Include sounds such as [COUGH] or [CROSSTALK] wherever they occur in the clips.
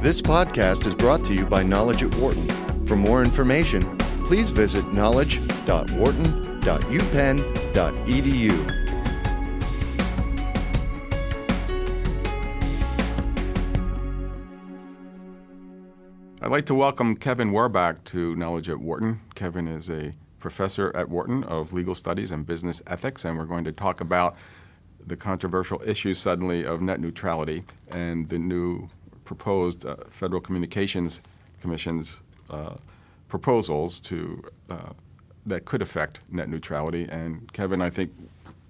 This podcast is brought to you by Knowledge at Wharton. For more information, please visit knowledge.wharton.upenn.edu. I'd like to welcome Kevin Werbach to Knowledge at Wharton. Kevin is a professor at Wharton of Legal Studies and Business Ethics, and we're going to talk about the controversial issue suddenly of net neutrality and the new proposed uh, Federal Communications Commission's uh, proposals to uh, that could affect net neutrality. And Kevin, I think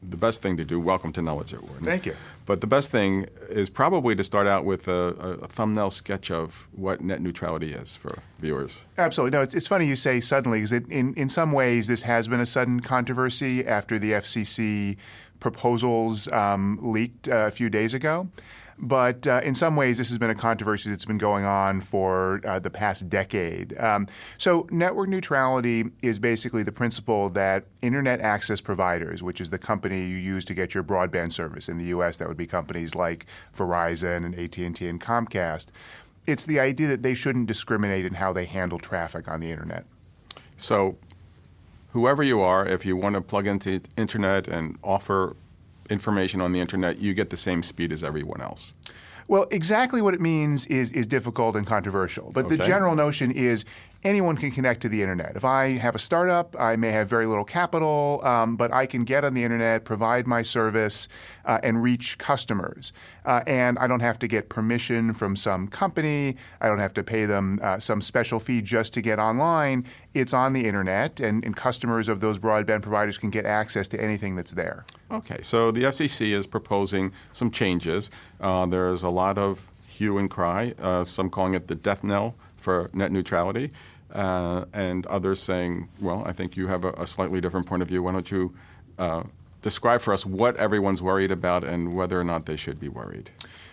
the best thing to do. Welcome to Knowledge at Wharton. Thank you. But the best thing is probably to start out with a, a, thumbnail sketch of what net neutrality is for viewers. Absolutely. No, it's, it's funny you say suddenly, because in, in some ways this has been a sudden controversy after the FCC proposals um, leaked uh, a few days ago. But uh, in some ways, this has been a controversy that's been going on for uh, the past decade. Um, so, network neutrality is basically the principle that internet access providers, which is the company you use to get your broadband service in the U.S., that would be companies like Verizon and AT&T and Comcast. It's the idea that they shouldn't discriminate in how they handle traffic on the internet. So, whoever you are, if you want to plug into the internet and offer information on the internet, you get the same speed as everyone else. Well, exactly what it means is is difficult and controversial. But okay. the general notion is anyone can connect to the internet. If I have a startup, I may have very little capital, um, but I can get on the internet, provide my service, uh, and reach customers. Uh, and I don't have to get permission from some company. I don't have to pay them uh, some special fee just to get online. It's on the internet, and, and customers of those broadband providers can get access to anything that's there. Okay, so the FCC is proposing some changes. Uh, there's a lot of hue and cry, uh, some calling it the death knell for net neutrality, uh, and others saying, well, I think you have a, a slightly different point of view. Why don't you uh, describe for us what everyone's worried about and whether or not they should be worried?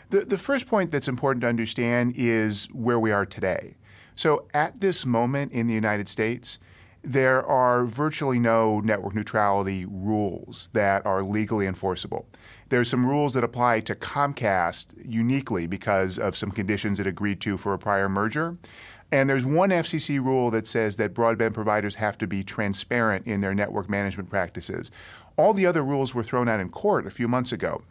The, the first point that's important to understand is where we are today. So, at this moment in the United States, there are virtually no network neutrality rules that are legally enforceable. There's some rules that apply to Comcast uniquely because of some conditions it agreed to for a prior merger. And there's one FCC rule that says that broadband providers have to be transparent in their network management practices. All the other rules were thrown out in court a few months ago.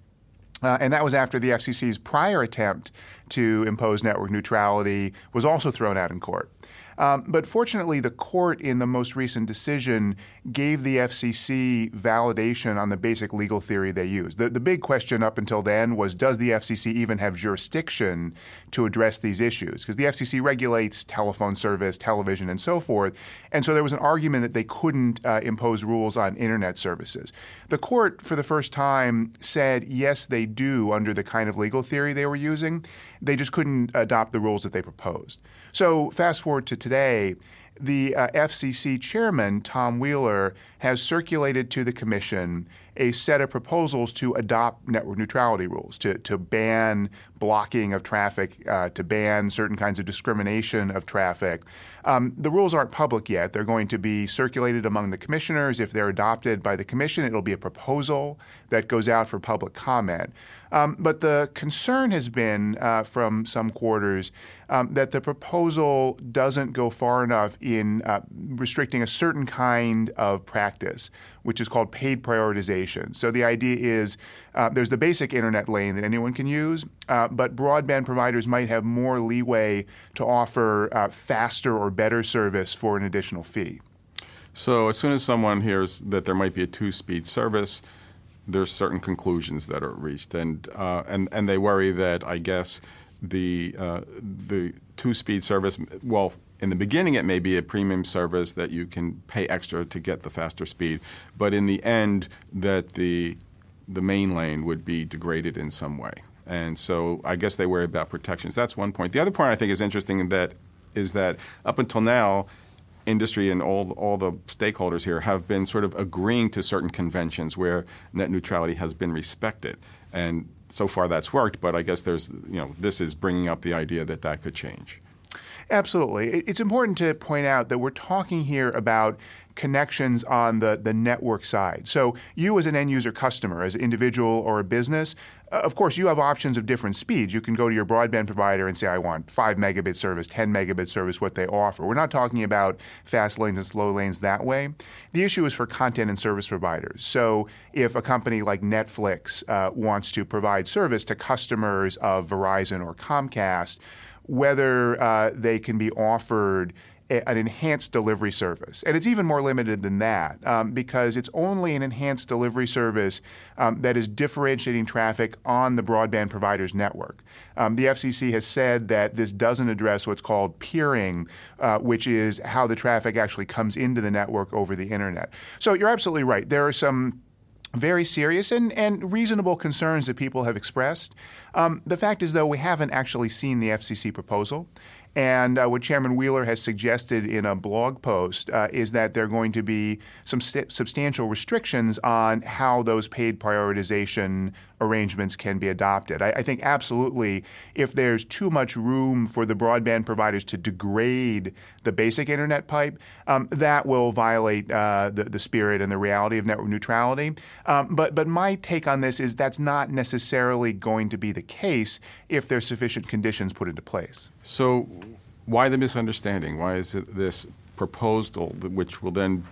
Uh, and that was after the FCC's prior attempt to impose network neutrality was also thrown out in court. Um, but fortunately, the court in the most recent decision gave the FCC validation on the basic legal theory they used. The, the big question up until then was does the FCC even have jurisdiction to address these issues? Because the FCC regulates telephone service, television, and so forth. And so there was an argument that they couldn't uh, impose rules on internet services. The court, for the first time, said yes, they do under the kind of legal theory they were using. They just couldn't adopt the rules that they proposed. So fast forward to today, the uh, FCC chairman, Tom Wheeler, has circulated to the commission a set of proposals to adopt network neutrality rules, to, to ban blocking of traffic, uh, to ban certain kinds of discrimination of traffic. Um, the rules aren't public yet. They're going to be circulated among the commissioners. If they're adopted by the commission, it'll be a proposal that goes out for public comment. Um, but the concern has been uh, from some quarters um, that the proposal doesn't go far enough in uh, restricting a certain kind of practice, which is called paid prioritization. So the idea is uh, there's the basic internet lane that anyone can use, uh, but broadband providers might have more leeway to offer uh, faster or better service for an additional fee. So as soon as someone hears that there might be a two-speed service, there's certain conclusions that are reached, and uh, and and they worry that I guess the uh, the two speed service. Well, in the beginning, it may be a premium service that you can pay extra to get the faster speed, but in the end, that the the main lane would be degraded in some way. And so I guess they worry about protections. That's one point. The other point I think is interesting that is that up until now, industry and all all the stakeholders here have been sort of agreeing to certain conventions where net neutrality has been respected, and so far that's worked. But I guess there's you know this is bringing up the idea that that could change. Absolutely. It's important to point out that we're talking here about connections on the, the network side. So, you as an end user customer, as an individual or a business, uh, of course, you have options of different speeds. You can go to your broadband provider and say, I want 5 megabit service, 10 megabit service, what they offer. We're not talking about fast lanes and slow lanes that way. The issue is for content and service providers. So, if a company like Netflix uh, wants to provide service to customers of Verizon or Comcast, whether uh, they can be offered an enhanced delivery service. And it's even more limited than that um, because it's only an enhanced delivery service um, that is differentiating traffic on the broadband provider's network. Um, the FCC has said that this doesn't address what's called peering, uh, which is how the traffic actually comes into the network over the internet. So you're absolutely right. There are some very serious and, and reasonable concerns that people have expressed. Um, the fact is, though, we haven't actually seen the FCC proposal. And uh, what Chairman Wheeler has suggested in a blog post uh, is that there are going to be some st- substantial restrictions on how those paid prioritization arrangements can be adopted. I, I, think absolutely, if there's too much room for the broadband providers to degrade the basic internet pipe, um, that will violate uh, the, the spirit and the reality of network neutrality. Um, but but my take on this is that's not necessarily going to be the case if there's sufficient conditions put into place. So, why the misunderstanding? Why is it this proposal, which will then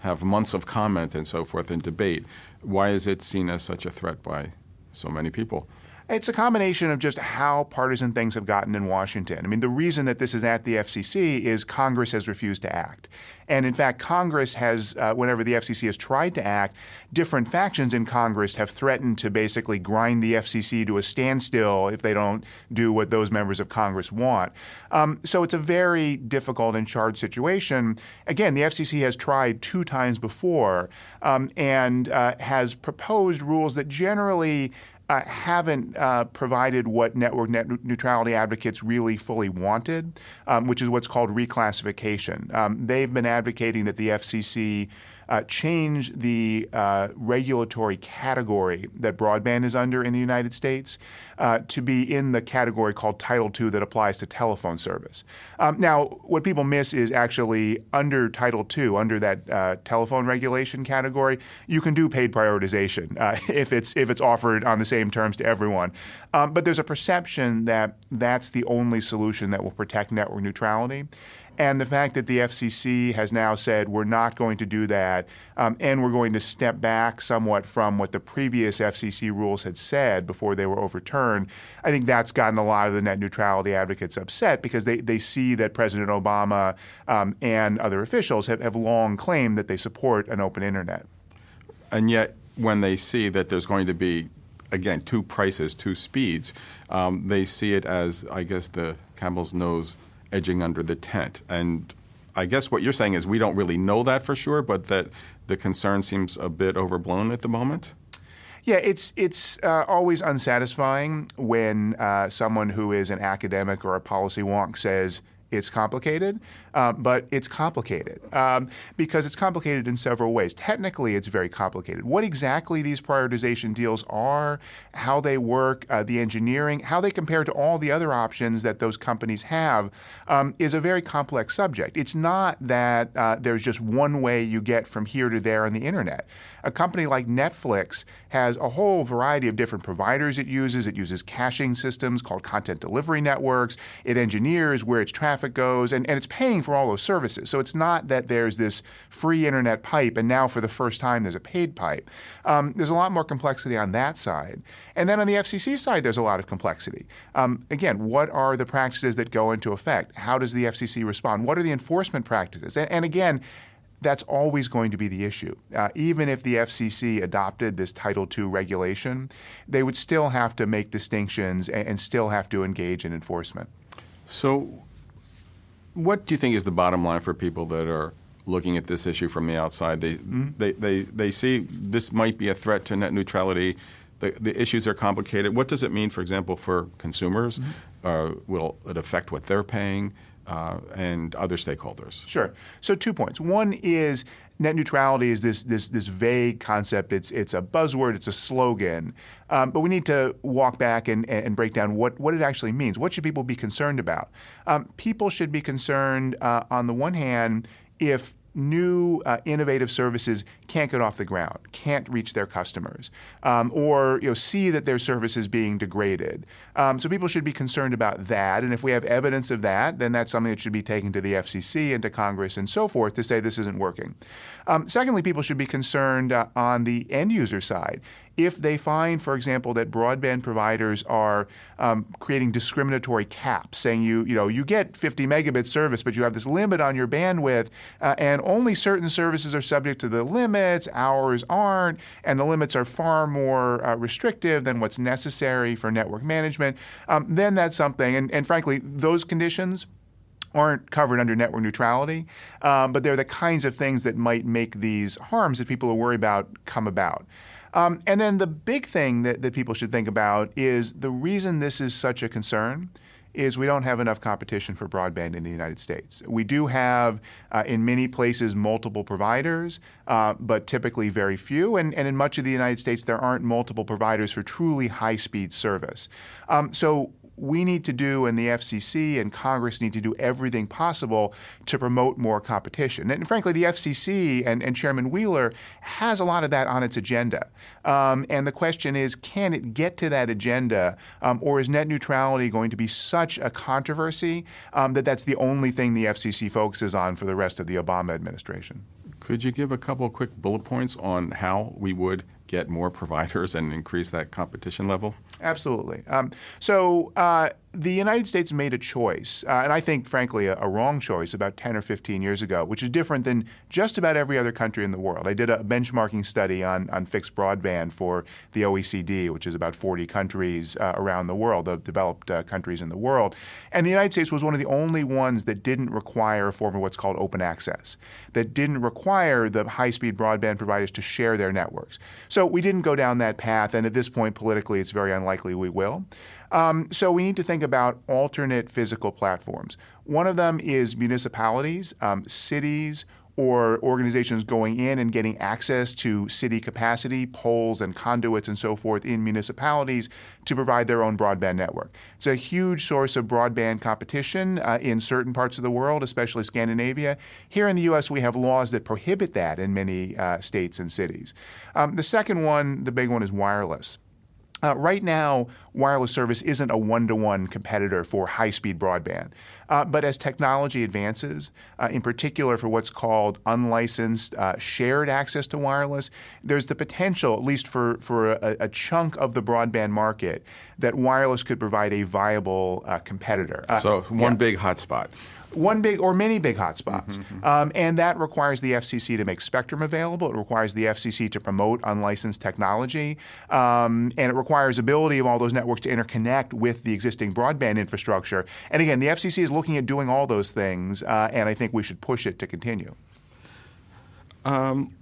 have months of comment and so forth and debate, why is it seen as such a threat by so many people? It's a combination of just how partisan things have gotten in Washington. I mean, the reason that this is at the FCC is Congress has refused to act. And in fact, Congress has, uh, whenever the FCC has tried to act, different factions in Congress have threatened to basically grind the FCC to a standstill if they don't do what those members of Congress want. Um, so it's a very difficult and charged situation. Again, the FCC has tried two times before um, and uh, has proposed rules that generally uh, haven't uh, provided what network net neutrality advocates really fully wanted, um, which is what's called reclassification. Um, they've been advocating that the FCC uh, change the uh, regulatory category that broadband is under in the United States uh, to be in the category called Title II that applies to telephone service. Um, now, what people miss is actually under Title II, under that uh, telephone regulation category, you can do paid prioritization uh, [LAUGHS] if it's if it's offered on the same terms to everyone. Um, but there's a perception that that's the only solution that will protect network neutrality. And the fact that the FCC has now said we're not going to do that um, and we're going to step back somewhat from what the previous FCC rules had said before they were overturned, I think that's gotten a lot of the net neutrality advocates upset because they, they see that President Obama um, and other officials have, have long claimed that they support an open internet. And yet, when they see that there's going to be again, two prices, two speeds. Um, they see it as, I guess, the camel's nose edging under the tent. And I guess what you're saying is we don't really know that for sure, but that the concern seems a bit overblown at the moment. Yeah, it's it's uh, always unsatisfying when uh, someone who is an academic or a policy wonk says it's complicated, uh, but it's complicated um, because it's complicated in several ways. Technically, it's very complicated. What exactly these prioritization deals are, how they work, uh, the engineering, how they compare to all the other options that those companies have um, is a very complex subject. It's not that uh, there's just one way you get from here to there on the internet. A company like Netflix has a whole variety of different providers it uses. It uses caching systems called content delivery networks. It engineers where its traffic goes, and, and it's paying for all those services. So it's not that there's this free internet pipe, and now for the first time there's a paid pipe. Um, there's a lot more complexity on that side. And then on the FCC side, there's a lot of complexity. Um, again, what are the practices that go into effect? How does the FCC respond? What are the enforcement practices? and, and again, that's always going to be the issue. Uh, even if the FCC adopted this Title II regulation, they would still have to make distinctions and, and still have to engage in enforcement. So, what do you think is the bottom line for people that are looking at this issue from the outside? They, mm-hmm. they, they, they see this might be a threat to net neutrality. The, the issues are complicated. What does it mean, for example, for consumers? Mm-hmm. Uh, will it affect what they're paying? Uh, and other stakeholders. Sure. So two points. One is net neutrality is this this this vague concept. It's it's a buzzword. It's a slogan. Um, but we need to walk back and, and break down what, what it actually means. What should people be concerned about? Um, people should be concerned, uh, on the one hand, if new uh, innovative services can't get off the ground, can't reach their customers, um, or you know, see that their service is being degraded. Um, so people should be concerned about that. And if we have evidence of that, then that's something that should be taken to the FCC and to Congress and so forth to say this isn't working. Um, secondly, people should be concerned uh, on the end user side. If they find, for example, that broadband providers are um, creating discriminatory caps, saying you, you know, you get 50 megabit service, but you have this limit on your bandwidth, uh, and only certain services are subject to the limits, ours aren't, and the limits are far more uh, restrictive than what's necessary for network management, um, then that's something. And, and frankly, those conditions aren't covered under network neutrality, um, but they're the kinds of things that might make these harms that people are worried about come about. Um, and then the big thing that, that people should think about is the reason this is such a concern is we don't have enough competition for broadband in the United States. We do have, uh, in many places, multiple providers, uh, but typically very few. And, and in much of the United States, there aren't multiple providers for truly high speed service. Um, so we need to do, and the FCC and Congress need to do everything possible to promote more competition. And frankly, the FCC and, and Chairman Wheeler has a lot of that on its agenda. Um, and the question is, can it get to that agenda, um, or is net neutrality going to be such a controversy um, that that's the only thing the FCC focuses on for the rest of the Obama administration? Could you give a couple of quick bullet points on how we would get more providers and increase that competition level? Absolutely. Um, so uh, the United States made a choice, uh, and I think, frankly, a, a, wrong choice about 10 or 15 years ago, which is different than just about every other country in the world. I did a benchmarking study on, on fixed broadband for the OECD, which is about 40 countries uh, around the world, the developed uh, countries in the world. And the United States was one of the only ones that didn't require a form of what's called open access, that didn't require the high speed broadband providers to share their networks. So we didn't go down that path, and at this point, politically, it's very unlikely we will. Um, so we need to think about alternate physical platforms. One of them is municipalities, um, cities, or organizations going in and getting access to city capacity, poles and conduits and so forth in municipalities to provide their own broadband network. It's a huge source of broadband competition uh, in certain parts of the world, especially Scandinavia. Here in the U.S., we have laws that prohibit that in many uh, states and cities. Um, the second one, the big one, is wireless. Uh, right now, wireless service isn't a one to one competitor for high speed broadband. Uh, but as technology advances, uh, in particular for what's called unlicensed uh, shared access to wireless, there's the potential, at least for, for a, a, chunk of the broadband market, that wireless could provide a viable uh, competitor. Uh, so, one yeah. big hotspot one big or many big hotspots. Mm-hmm, mm-hmm. Um, and that requires the FCC to make spectrum available. It requires the FCC to promote unlicensed technology. Um, and it requires ability of all those networks to interconnect with the existing broadband infrastructure. And again, the FCC is looking at doing all those things, uh, and I think we should push it to continue. Um,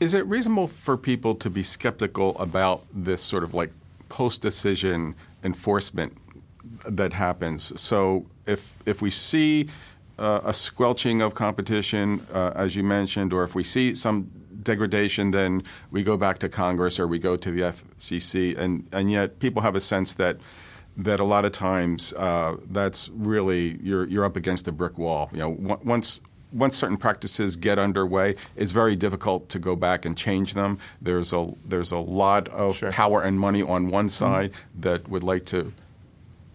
is it reasonable for people to be skeptical about this sort of like post decision enforcement that happens. So if if we see uh, a squelching of competition, uh, as you mentioned, or if we see some degradation, then we go back to Congress or we go to the FCC, and and yet people have a sense that that a lot of times uh, that's really you're you're up against a brick wall. You know, once once certain practices get underway, it's very difficult to go back and change them. There's a there's a lot of sure. power and money on one side mm-hmm. that would like to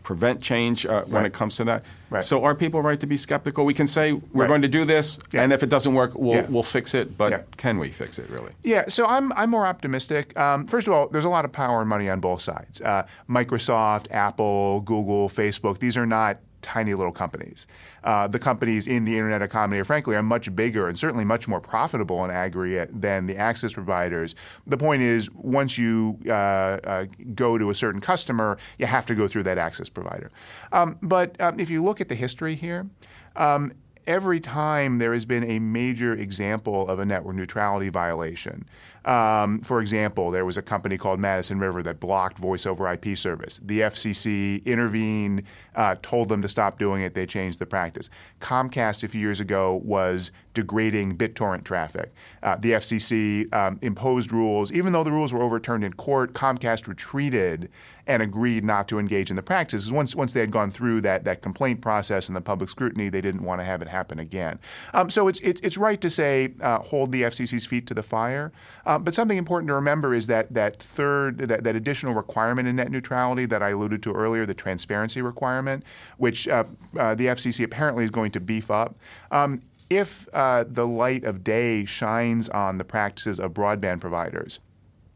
prevent change uh, when right. it comes to that. Right. So are people right to be skeptical? We can say we're right. going to do this, yeah. and if it doesn't work, we'll, yeah. we'll fix it. But yeah. can we fix it really? Yeah. So I'm I'm more optimistic. Um, first of all, there's a lot of power and money on both sides. Uh, Microsoft, Apple, Google, Facebook. These are not tiny little companies. Uh, the companies in the internet economy, frankly, are much bigger and certainly much more profitable in aggregate than the access providers. The point is, once you uh, uh, go to a certain customer, you have to go through that access provider. Um, but um, if you look at the history here, um, every time there has been a major example of a network neutrality violation, Um, for example, there was a company called Madison River that blocked voice over IP service. The FCC intervened, uh, told them to stop doing it. They changed the practice. Comcast a few years ago was degrading BitTorrent traffic. Uh, the FCC um, imposed rules, even though the rules were overturned in court. Comcast retreated and agreed not to engage in the practices. Once once they had gone through that that complaint process and the public scrutiny, they didn't want to have it happen again. Um, so it's, it's it's right to say uh, hold the FCC's feet to the fire. Uh, but something important to remember is that that third that, that additional requirement in net neutrality that I alluded to earlier, the transparency requirement, which uh, uh the FCC apparently is going to beef up. Um, if uh, the light of day shines on the practices of broadband providers,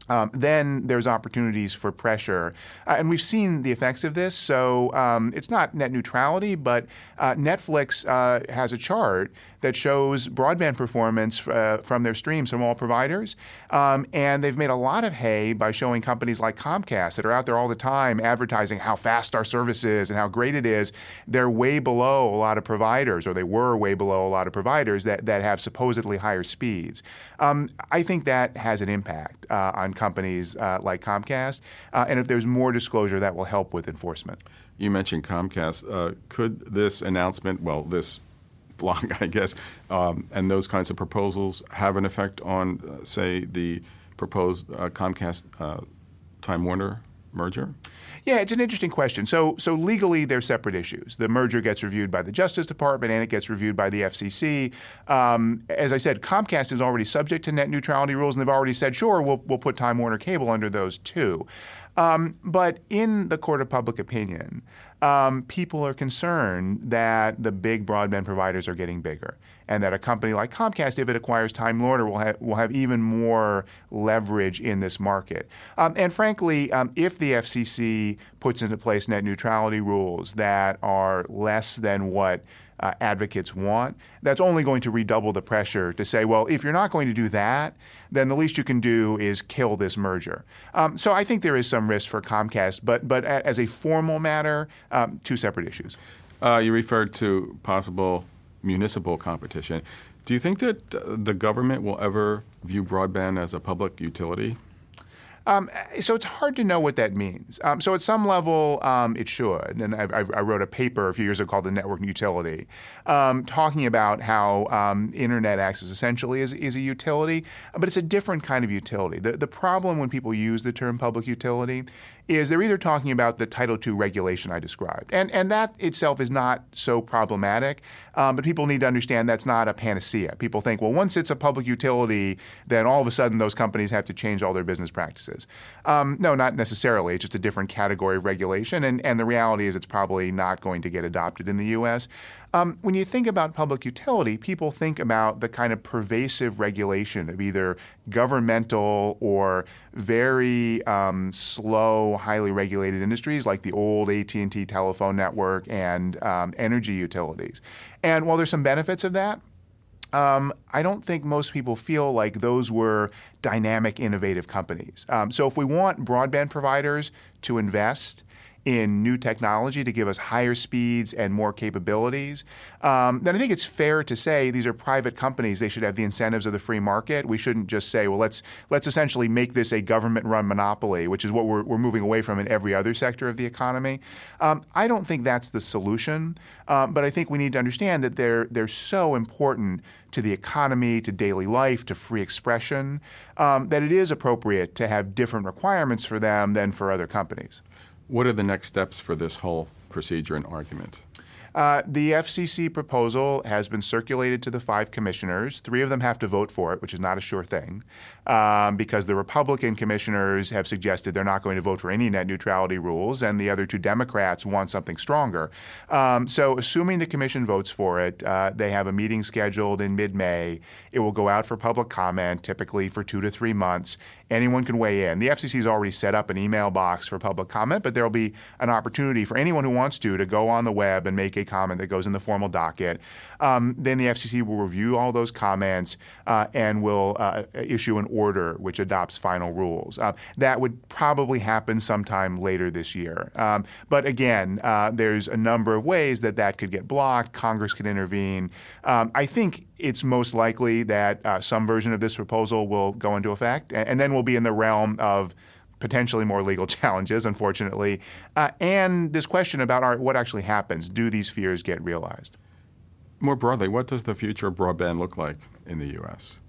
um, then there's opportunities for pressure. Uh, and we've seen the effects of this. So um, it's not net neutrality, but uh, Netflix uh, has a chart that shows broadband performance uh, from their streams from all providers. Um, and they've made a lot of hay by showing companies like Comcast that are out there all the time advertising how fast our service is and how great it is. They're way below a lot of providers, or they were way below a lot of providers that, that have supposedly higher speeds. Um, I think that has an impact uh, on companies uh, like Comcast. Uh, and if there's more disclosure, that will help with enforcement. You mentioned Comcast. Uh, could this announcement, well, this blog, [LAUGHS] I guess, um, and those kinds of proposals have an effect on, uh, say, the proposed uh, Comcast Time Warner merger? Yeah, it's an interesting question. So, so legally, they're separate issues. The merger gets reviewed by the Justice Department and it gets reviewed by the FCC. Um, as I said, Comcast is already subject to net neutrality rules, and they've already said, sure, we'll, we'll put Time Warner Cable under those too. Um, but in the court of public opinion, um, people are concerned that the big broadband providers are getting bigger and that a company like Comcast, if it acquires Time Warner, will have, will have even more leverage in this market. Um, and frankly, um, if the FCC puts into place net neutrality rules that are less than what uh, advocates want, that's only going to redouble the pressure to say, well, if you're not going to do that, then the least you can do is kill this merger. Um, so I think there is some risk for Comcast, but but as a formal matter, um, two separate issues. Uh, you referred to possible municipal competition. Do you think that uh, the government will ever view broadband as a public utility? Um, so it's hard to know what that means. Um, so at some level, um, it should. And I, I, wrote a paper a few years ago called "The Network Utility," um, talking about how um, internet access essentially is, is a utility, but it's a different kind of utility. The, the problem when people use the term public utility is they're either talking about the Title II regulation I described, and and that itself is not so problematic, um, but people need to understand that's not a panacea. People think, well, once it's a public utility, then all of a sudden those companies have to change all their business practices. Um, no, not necessarily. It's just a different category of regulation, and and the reality is it's probably not going to get adopted in the U.S. Um, when you think about public utility, people think about the kind of pervasive regulation of either governmental or very um, highly regulated industries like the old AT&T telephone network and um, energy utilities. And while there's some benefits of that, um, I don't think most people feel like those were dynamic, innovative companies. Um, so if we want broadband providers to invest in new technology to give us higher speeds and more capabilities, um, then I think it's fair to say these are private companies. They should have the incentives of the free market. We shouldn't just say, well, let's let's essentially make this a government-run monopoly, which is what we're, we're moving away from in every other sector of the economy. Um, I don't think that's the solution, um, but I think we need to understand that they're they're so important to the economy, to daily life, to free expression, um, that it is appropriate to have different requirements for them than for other companies. What are the next steps for this whole procedure and argument? Uh, the FCC proposal has been circulated to the five commissioners. Three of them have to vote for it, which is not a sure thing, um, because the Republican commissioners have suggested they're not going to vote for any net neutrality rules, and the other two Democrats want something stronger. Um, so, assuming the commission votes for it, uh, they have a meeting scheduled in mid May. It will go out for public comment, typically for two to three months. Anyone can weigh in. The FCC has already set up an email box for public comment, but there will be an opportunity for anyone who wants to to go on the web and make a comment that goes in the formal docket. Um, then the FCC will review all those comments uh, and will uh, issue an order which adopts final rules. Uh, that would probably happen sometime later this year. Um, but again, uh, there's a number of ways that that could get blocked. Congress could intervene. Um, I think it's most likely that uh, some version of this proposal will go into effect, and, and then we'll be in the realm of potentially more legal [LAUGHS] challenges, unfortunately, uh, and this question about our, what actually happens. Do these fears get realized? More broadly, what does the future of broadband look like in the U.S.?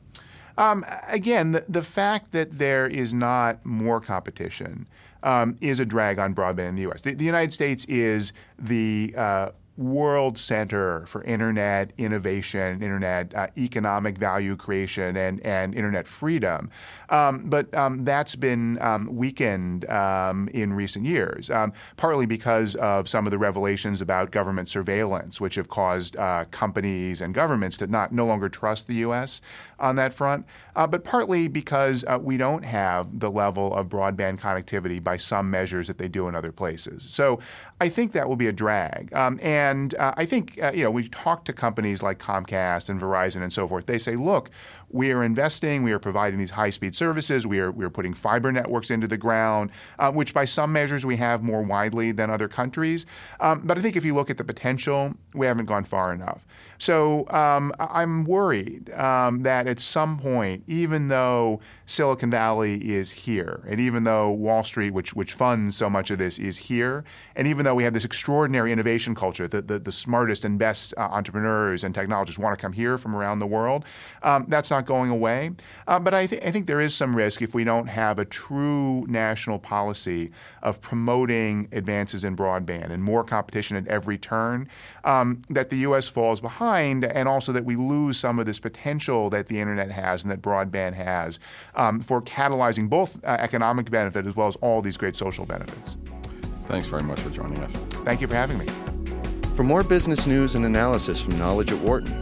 Um, again, the, the, fact that there is not more competition um, is a drag on broadband in the U.S. The, the United States is the uh, world center for internet innovation, internet uh, economic value creation, and, and internet freedom. Um, but um, that's been um, weakened um, in recent years, um, partly because of some of the revelations about government surveillance, which have caused uh, companies and governments to not no longer trust the U.S. on that front, uh, but partly because uh, we don't have the level of broadband connectivity by some measures that they do in other places. So I think that will be a drag. Um, and and uh, I think, uh, you know, we've talked to companies like Comcast and Verizon and so forth. They say, look, we are investing, we are providing these high speed services, we are, we are putting fiber networks into the ground, uh, which by some measures we have more widely than other countries. Um, but I think if you look at the potential, we haven't gone far enough. So um, I'm worried um, that at some point, even though Silicon Valley is here, and even though Wall Street, which, which funds so much of this, is here, and even though we have this extraordinary innovation culture, the, the, the smartest and best uh, entrepreneurs and technologists want to come here from around the world, um, that's not going away. Uh, but I, th- I think there is some risk if we don't have a true national policy of promoting advances in broadband and more competition at every turn, um, that the U.S. falls behind behind, and also that we lose some of this potential that the internet has and that broadband has um, for catalyzing both uh, economic benefit as well as all these great social benefits. Thanks very much for joining us. Thank you for having me. For more business news and analysis from Knowledge at Wharton,